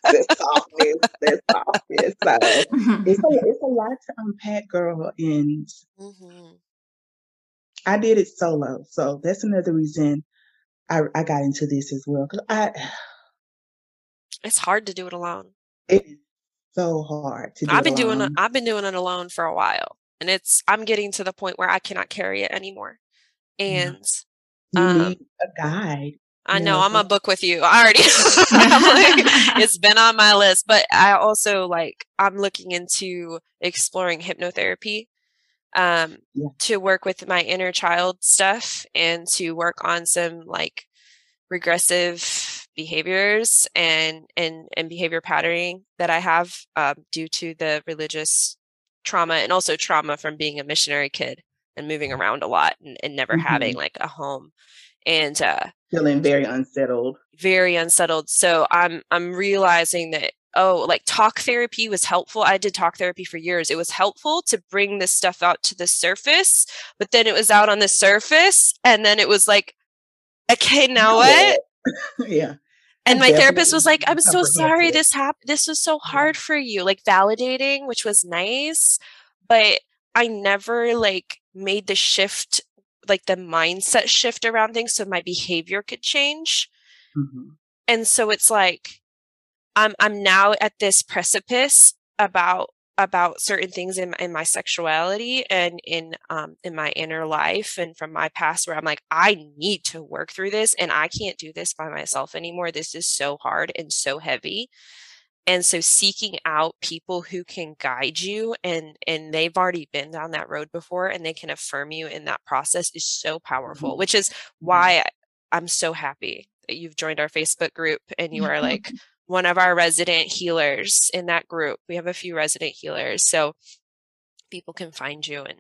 that softness, that softness. So it's a, it's a lot to unpack, girl. And Mhm. I did it solo. So that's another reason I, I got into this as well. Cause I, it's hard to do it alone it's so hard to do i've been doing it alone. i've been doing it alone for a while and it's i'm getting to the point where i cannot carry it anymore and You um, need a guide. I know know, I'm a book with you. I already like, it's been on my list, but I also like I'm looking into exploring hypnotherapy um Yeah. to work with my inner child stuff and to work on some like regressive behaviors and and and behavior patterning that I have um, due to the religious trauma and also trauma from being a missionary kid and moving around a lot and, and never mm-hmm. having like a home and uh feeling very unsettled very unsettled so i'm i'm realizing that oh like talk therapy was helpful. I did talk therapy for years. It was helpful to bring this stuff out to the surface but then it was out on the surface and then it was like okay now what? Yeah. And my therapist was like i'm so sorry this happened this was so hard for you like validating which was nice but i never like made the shift like the mindset shift around things so my behavior could change. Mm-hmm. and so it's like i'm i'm now at this precipice about about certain things in, in my sexuality and in um in my inner life and from my past where i'm like i need to work through this and i can't do this by myself anymore this is so hard and so heavy and so seeking out people who can guide you and and they've already been down that road before and they can affirm you in that process is so powerful mm-hmm. which is mm-hmm. why i'm so happy that you've joined our facebook group and you are like one of our resident healers in that group we have a few resident healers so people can find you and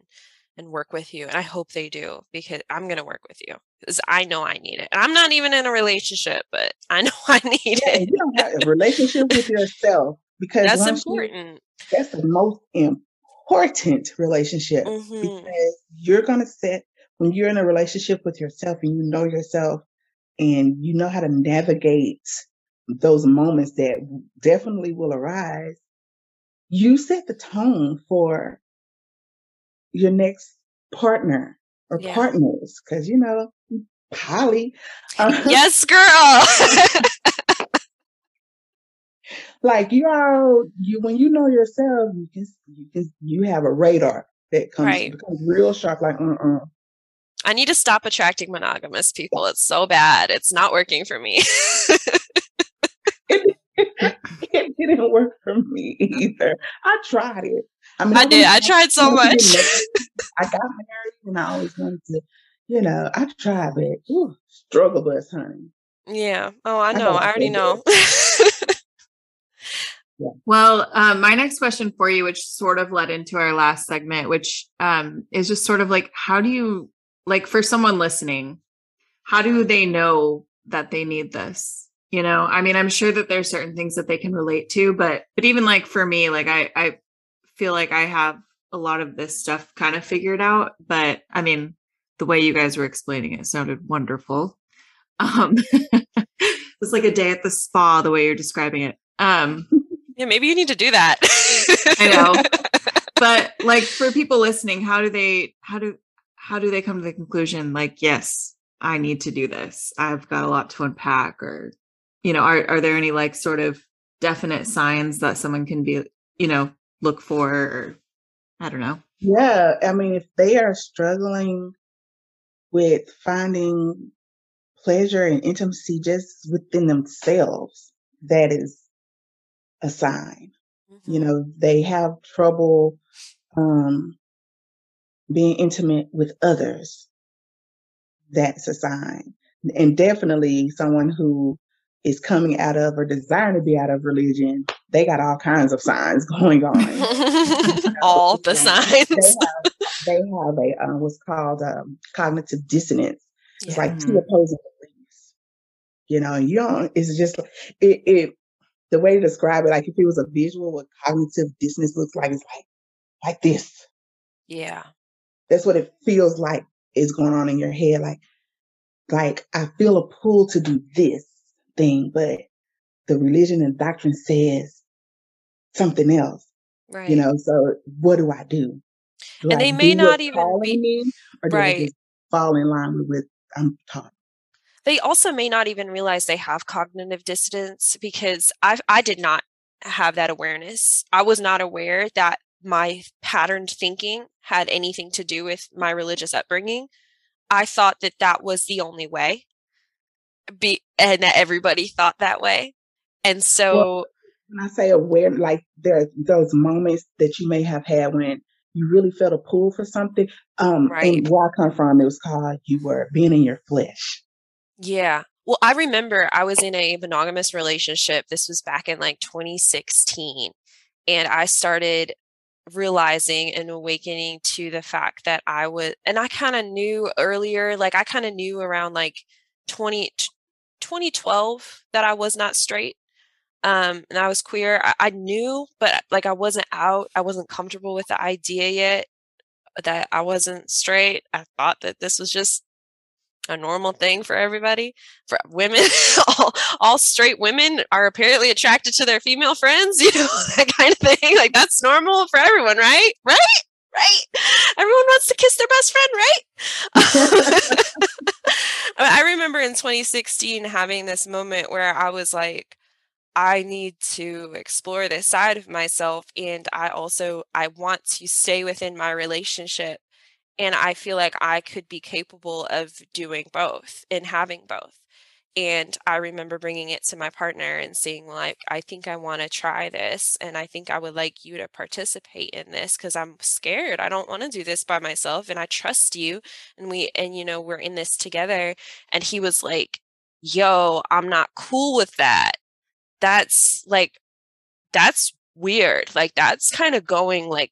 and work with you and i hope they do because i'm going to work with you because I know I need it. And I'm not even in a relationship, but I know I need yeah, it. You don't have a relationship with yourself because that's important. You, that's the most important relationship mm-hmm. because you're going to set when you're in a relationship with yourself and you know yourself and you know how to navigate those moments that definitely will arise. You set the tone for your next partner or yeah. partners because you know poly uh, yes girl like you are you when you know yourself you can you can you have a radar that comes right. becomes real sharp like uh-uh. i need to stop attracting monogamous people it's so bad it's not working for me it, didn't work for me either i tried it I, mean, I, I did. I tried so much. I got married and I always wanted to, you know, I tried, but ooh, struggle bus, honey. Yeah. Oh, I know. I, I already know. yeah. Well, um, my next question for you, which sort of led into our last segment, which um, is just sort of like, how do you, like, for someone listening, how do they know that they need this? You know, I mean, I'm sure that there's certain things that they can relate to, but but even like for me, like I I feel like I have a lot of this stuff kind of figured out, but I mean, the way you guys were explaining it sounded wonderful. Um, it's like a day at the spa, the way you're describing it. Um, yeah, maybe you need to do that. I know, but like for people listening, how do they, how do, how do they come to the conclusion? Like, yes, I need to do this. I've got a lot to unpack, or you know, are are there any like sort of definite signs that someone can be, you know, look for or I don't know. Yeah, I mean if they are struggling with finding pleasure and intimacy just within themselves, that is a sign. Mm-hmm. You know, they have trouble um, being intimate with others. That's a sign. And definitely someone who is coming out of or desiring to be out of religion, they got all kinds of signs going on. all the signs. They have, they have a uh, what's called um, cognitive dissonance. It's like two opposing beliefs. You know, you don't. It's just it, it. The way to describe it, like if it was a visual, what cognitive dissonance looks like is like like this. Yeah, that's what it feels like is going on in your head. Like, like I feel a pull to do this thing, but the religion and doctrine says something else. Right. You know, so what do I do? do and I they may not even be me, or do right. I just fall in line with what I'm taught? They also may not even realize they have cognitive dissonance because I I did not have that awareness. I was not aware that my patterned thinking had anything to do with my religious upbringing. I thought that that was the only way be and that everybody thought that way. And so well, when I say aware, like there are those moments that you may have had when you really felt a pull for something. Um right. and where I come from, it was called you were being in your flesh. Yeah. Well, I remember I was in a monogamous relationship. This was back in like 2016. And I started realizing and awakening to the fact that I was, and I kind of knew earlier, like I kind of knew around like 20, 2012 that I was not straight. Um, and I was queer. I, I knew, but like I wasn't out. I wasn't comfortable with the idea yet that I wasn't straight. I thought that this was just a normal thing for everybody for women all, all, straight women are apparently attracted to their female friends you know that kind of thing like that's normal for everyone right right right everyone wants to kiss their best friend right i remember in 2016 having this moment where i was like I need to explore this side of myself and I also I want to stay within my relationship and I feel like I could be capable of doing both and having both. And I remember bringing it to my partner and saying, like, I think I want to try this. And I think I would like you to participate in this because I'm scared. I don't want to do this by myself. And I trust you. And we, and, you know, we're in this together. And he was like, yo, I'm not cool with that. That's like, that's weird. Like, that's kind of going like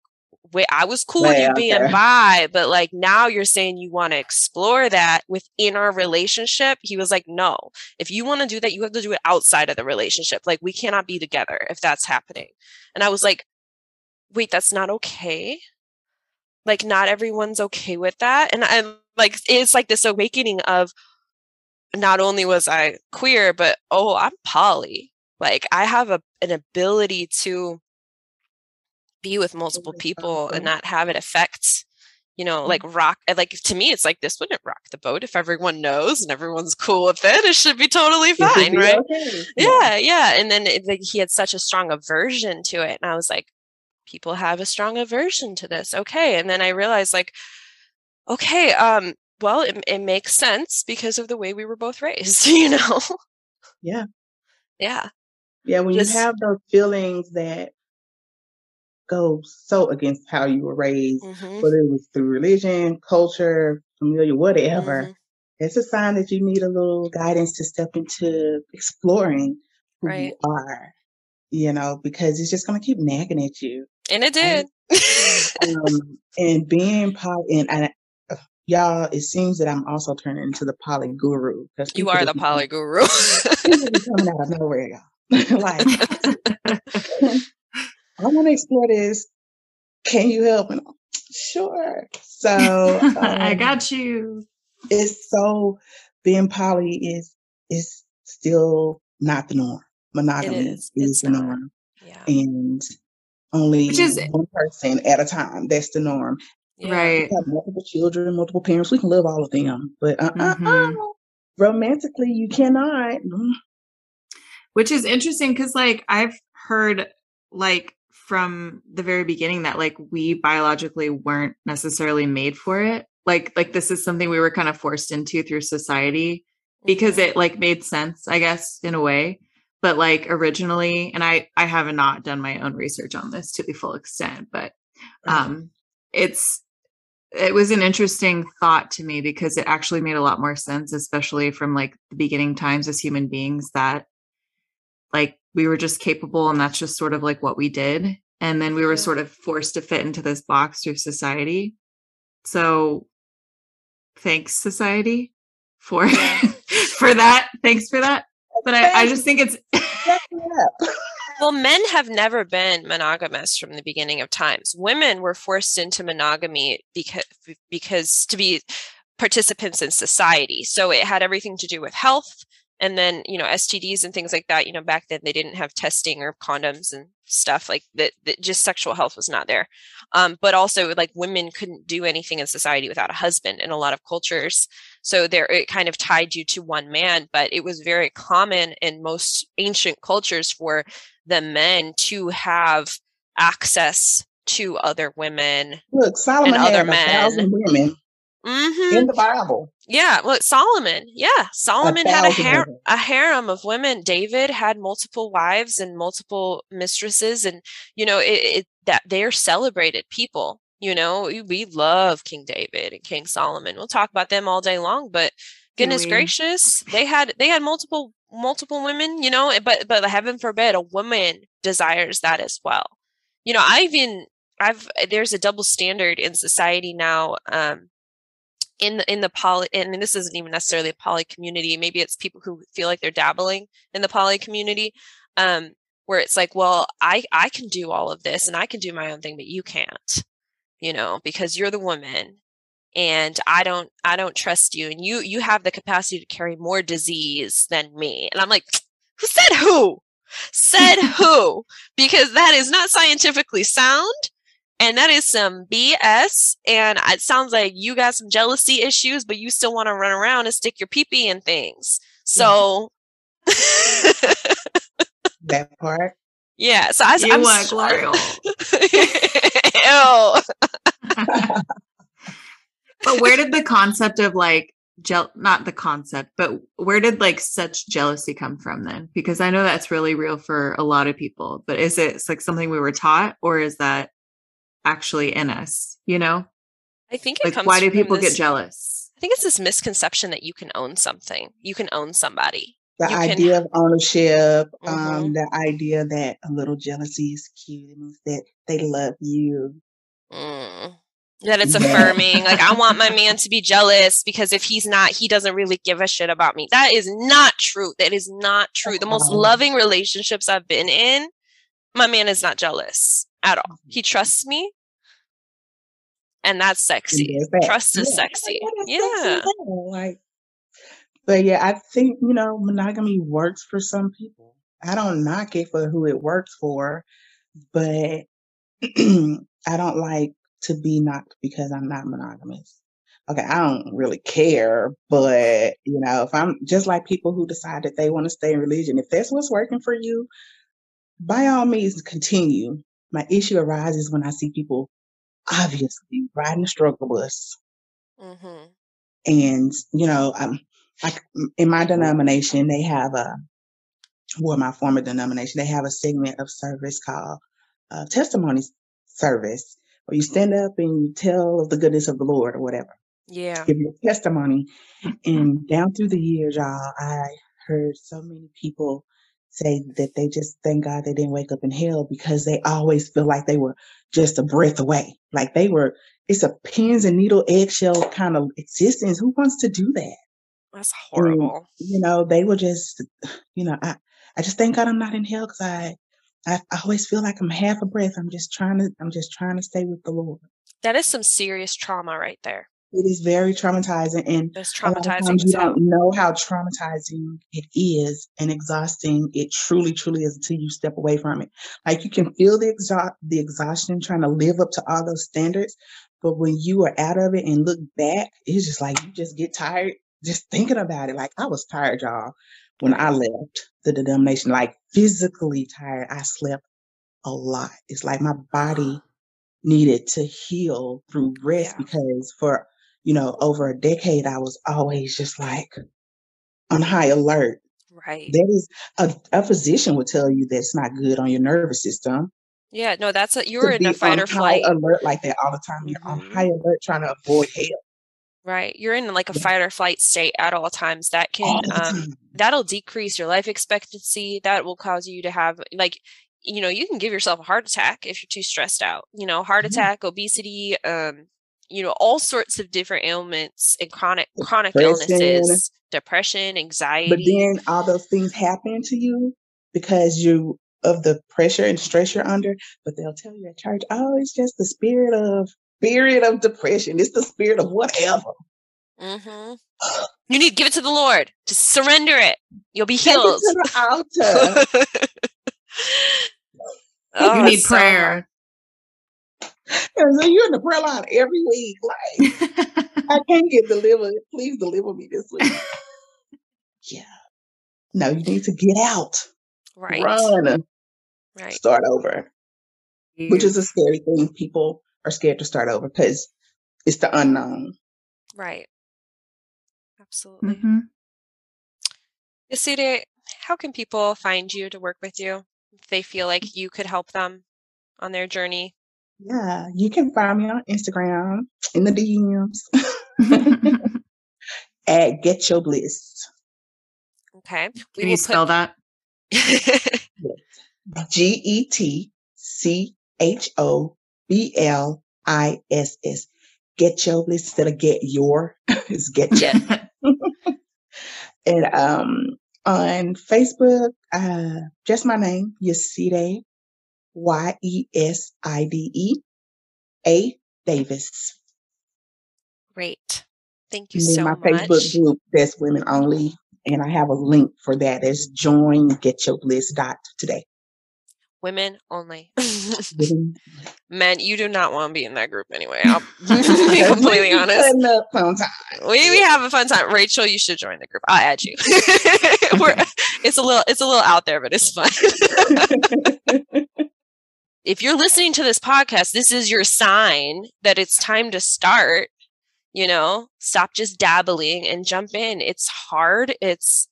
wait, I was cool with you being there. bi, but like now you're saying you want to explore that within our relationship. He was like, no, if you want to do that, you have to do it outside of the relationship. Like we cannot be together if that's happening. And I was like, wait, that's not okay. Like not everyone's okay with that. And I'm like, it's like this awakening of not only was I queer, but oh, I'm poly. Like I have a, an ability to be with multiple people and not have it affect you know like mm-hmm. rock like to me it's like this wouldn't rock the boat if everyone knows and everyone's cool with it it should be totally fine right okay. yeah. yeah yeah and then it, like, he had such a strong aversion to it and i was like people have a strong aversion to this okay and then i realized like okay um well it, it makes sense because of the way we were both raised you know yeah yeah yeah when Just, you have those feelings that go so against how you were raised, mm-hmm. whether it was through religion, culture, familiar, whatever. Mm-hmm. It's a sign that you need a little guidance to step into exploring who right. you are, you know, because it's just going to keep nagging at you. And it did. And, um, and being poly, and, and uh, y'all, it seems that I'm also turning into the poly guru. You are the poly guru. coming out of nowhere, y'all. like, I want to explore this. Can you help? And sure. So um, I got you. It's so being poly is is still not the norm. Monogamy is, is the not. norm. Yeah. And only Which is, one person at a time. That's the norm. Yeah. Right. We have multiple children, multiple parents. We can love all of them. But uh, mm-hmm. uh, uh, romantically, you cannot. Which is interesting because, like, I've heard like from the very beginning that like we biologically weren't necessarily made for it. Like like this is something we were kind of forced into through society because mm-hmm. it like made sense i guess in a way. But like originally and i i have not done my own research on this to the full extent but um it's it was an interesting thought to me because it actually made a lot more sense especially from like the beginning times as human beings that like we were just capable and that's just sort of like what we did. And then we were sort of forced to fit into this box through society. So thanks society for for that. Thanks for that. But i, I just think it's well men have never been monogamous from the beginning of times. Women were forced into monogamy because because to be participants in society. So it had everything to do with health and then you know stds and things like that you know back then they didn't have testing or condoms and stuff like that, that just sexual health was not there. Um, but also like women couldn't do anything in society without a husband in a lot of cultures. So there it kind of tied you to one man but it was very common in most ancient cultures for the men to have access to other women look solomon and other men. thousand women Mm-hmm. in the Bible. Yeah, well, Solomon. Yeah, Solomon a had a, har- a harem of women. David had multiple wives and multiple mistresses, and you know it, it, that they're celebrated people. You know, we, we love King David and King Solomon. We'll talk about them all day long, but goodness gracious, they had they had multiple multiple women. You know, but but heaven forbid a woman desires that as well. You know, I even I've there's a double standard in society now. Um, in the in the poly, and this isn't even necessarily a poly community. Maybe it's people who feel like they're dabbling in the poly community, um, where it's like, well, I I can do all of this and I can do my own thing, but you can't, you know, because you're the woman and i don't i don't trust you and you you have the capacity to carry more disease than me and i'm like who said who said who because that is not scientifically sound and that is some bs and it sounds like you got some jealousy issues but you still want to run around and stick your pee-pee in things so that part yeah so I, you i'm like L'Oreal. Ew. but where did the concept of like gel not the concept but where did like such jealousy come from then because i know that's really real for a lot of people but is it like something we were taught or is that actually in us you know i think it like comes why do people this- get jealous i think it's this misconception that you can own something you can own somebody the You can- idea of ownership, um, Mhm. the idea that a little jealousy is cute, it means that they love you. Mm. That it's Yeah. affirming. Like, I want my man to be jealous because if he's not, he doesn't really give a shit about me. That is not true. That is not true. The most loving relationships I've been in, my man is not jealous at all. Mm-hmm. He trusts me. And that's sexy. that. Trust is Yeah, sexy. Yeah. Like, but yeah, I think you know monogamy works for some people. I don't knock it for who it works for, but I don't like to be knocked because I'm not monogamous. Okay, I don't really care, but you know, if I'm just like people who decide that they want to stay in religion, if that's what's working for you, by all means continue. My issue arises when I see people obviously riding the struggle bus. Hmm and you know um I, in my denomination they have a well my former denomination they have a segment of service called uh, testimony service where you stand up and you tell of the goodness of the lord or whatever. Yeah. give your testimony. And down through the years y'all i heard so many people say that they just thank god they didn't wake up in hell because they always feel like they were just a breath away. Like they were it's a pins and needle eggshell kind of existence. Who wants to do that? That's horrible. you know they were just you know i i just thank god i'm not in hell because I, I i always feel like i'm half a breath. I'm just trying to i'm just trying to stay with the lord. That is some serious trauma right there. It is very traumatizing and That's a lot of traumatizing. you don't know how traumatizing it is and exhausting it truly truly is until you step away from it. Like you can feel the exhaust the exhaustion trying to live up to all those standards but when you are out of it and look back it's just like you just get tired just thinking about it. Like i was tired y'all when i left the denomination. Like physically tired i slept a lot. It's like my body needed to heal through rest Yeah. because for you know over a decade i was always just like on high alert Right. that is a, a physician would tell you that's not good on your nervous system Yeah. No, that's a, you're in a fight on or flight. alert like that all the time you're on Mhm. high alert trying to avoid hell Right. You're in like a fight or flight state at all times. That can um that'll decrease your life expectancy. That will cause you to have like you know, you can give yourself a heart attack if you're too stressed out. You know, heart Mhm. attack, obesity, um, you know, all sorts of different ailments and chronic chronic Depression. illnesses, depression, anxiety. but then all those things happen to you because you of the pressure and stress you're under but they'll tell you at church oh it's just the spirit of spirit of depression it's the spirit of whatever hmm You need to give it to the Lord. Just surrender it. You'll be Take it healed. to the altar Oh, you need it's so prayer And so you're in the prayer line every week. Like, I can't get delivered. Please deliver me this week. yeah. No, you need to get out, Right. run, Right. start over, which is a scary thing. People are scared to start over because it's the unknown. Right. Absolutely. Mhm. Yeside, how can people find you to work with you if they feel like you could help them on their journey? Yeah, you can find me on Instagram in the DMs at Get Your Bliss. Okay. We Can will you spell that? G E T C H O B L I S S. Get your bliss instead of get your. it's get your. and um, on Facebook, uh, just my name, Yeside, Y E S I D E A Davis. Great. Thank you so my much. My Facebook group, that's women only. And I have a link for that. It's join get your bliss dot today. Women only. Women- Men, you do not want to be in that group anyway. I'll be completely honest. putting up sometimes. We, we have a fun time. Rachel, you should join the group. I'll add you. It's a little it's a little out there, but it's fun. If you're listening to this podcast, this is your sign that it's time to start. You know, stop just dabbling and jump in. It's hard. It's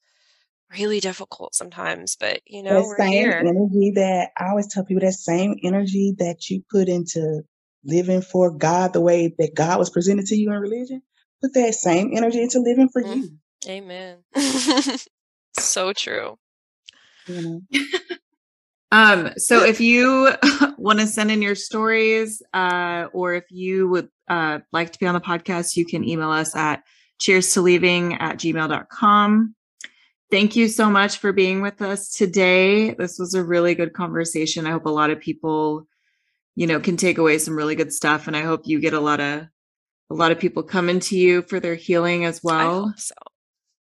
really difficult sometimes, but you know, that we're same here. energy that I always tell people that same energy that you put into living for God the way that God was presented to you in religion, put that same energy into living for Mm. you. Amen. so true. You know, Um, so if you want to send in your stories, uh, or if you would uh, like to be on the podcast, you can email us at cheers to leaving at gmail.com. Thank you so much for being with us today. This was a really good conversation. I hope a lot of people, you know, can take away some really good stuff. And I hope you get a lot of a lot of people coming to you for their healing as well. so.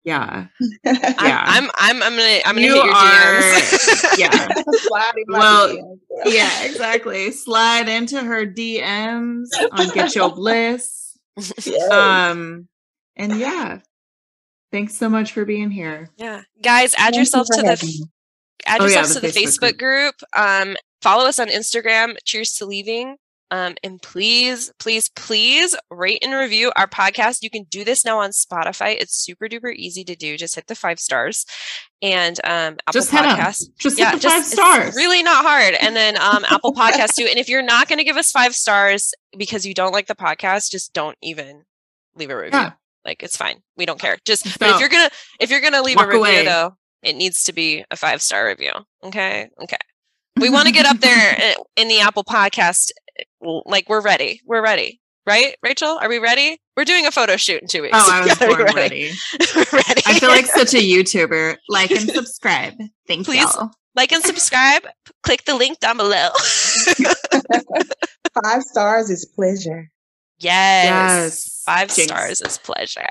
Yeah. I'm, Yeah. I'm, I'm, I'm gonna, I'm gonna You hit your are- DMs. yeah. Well, a yeah, exactly. Slide into her DMs on Get Your Bliss. Yes. Um, and yeah, thanks so much for being here. yeah, guys, add Thank yourself for to the having me. add Oh, yeah, the to the Facebook Facebook group. Um, follow us on Instagram. Cheers to leaving. Um, and please, please, please rate and review our podcast. You can do this now on Spotify. It's super duper easy to do. Just hit the five stars and um, Apple Just hit 'em. Podcast. Just yeah, hit the five just- stars. It's really not hard. And then um, Apple Podcast too. And if you're not going to give us five stars because you don't like the podcast, just don't even leave a review. Yeah. Like it's fine. We don't care. Just but if you're gonna if you're gonna leave Walk a review away. though, it needs to be a five star review. Okay. Okay. We want to get up there in the Apple Podcast. Like we're ready. We're ready. Right, Rachel? Are we ready? We're doing a photo shoot in two weeks. Oh, I was Gotta born ready. We're ready. I feel like such a YouTuber. Like and subscribe. Thank you. Please. you. like and subscribe. Click the link down below. Five stars is pleasure. Yes. Yes. Five Jinx. stars is pleasure.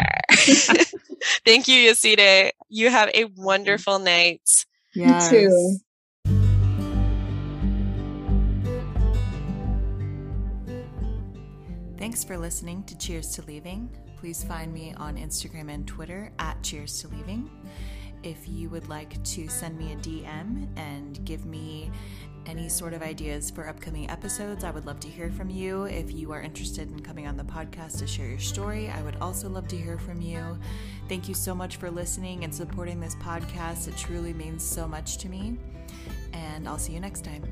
Thank you, Yeside. You have a wonderful night. Yes. too. Thanks for listening to Cheers to Leaving. Please find me on Instagram and Twitter at Cheers to Leaving. If you would like to send me a DM and give me any sort of ideas for upcoming episodes, I would love to hear from you. If you are interested in coming on the podcast to share your story, I would also love to hear from you. Thank you so much for listening and supporting this podcast. It truly means so much to me. And I'll see you next time.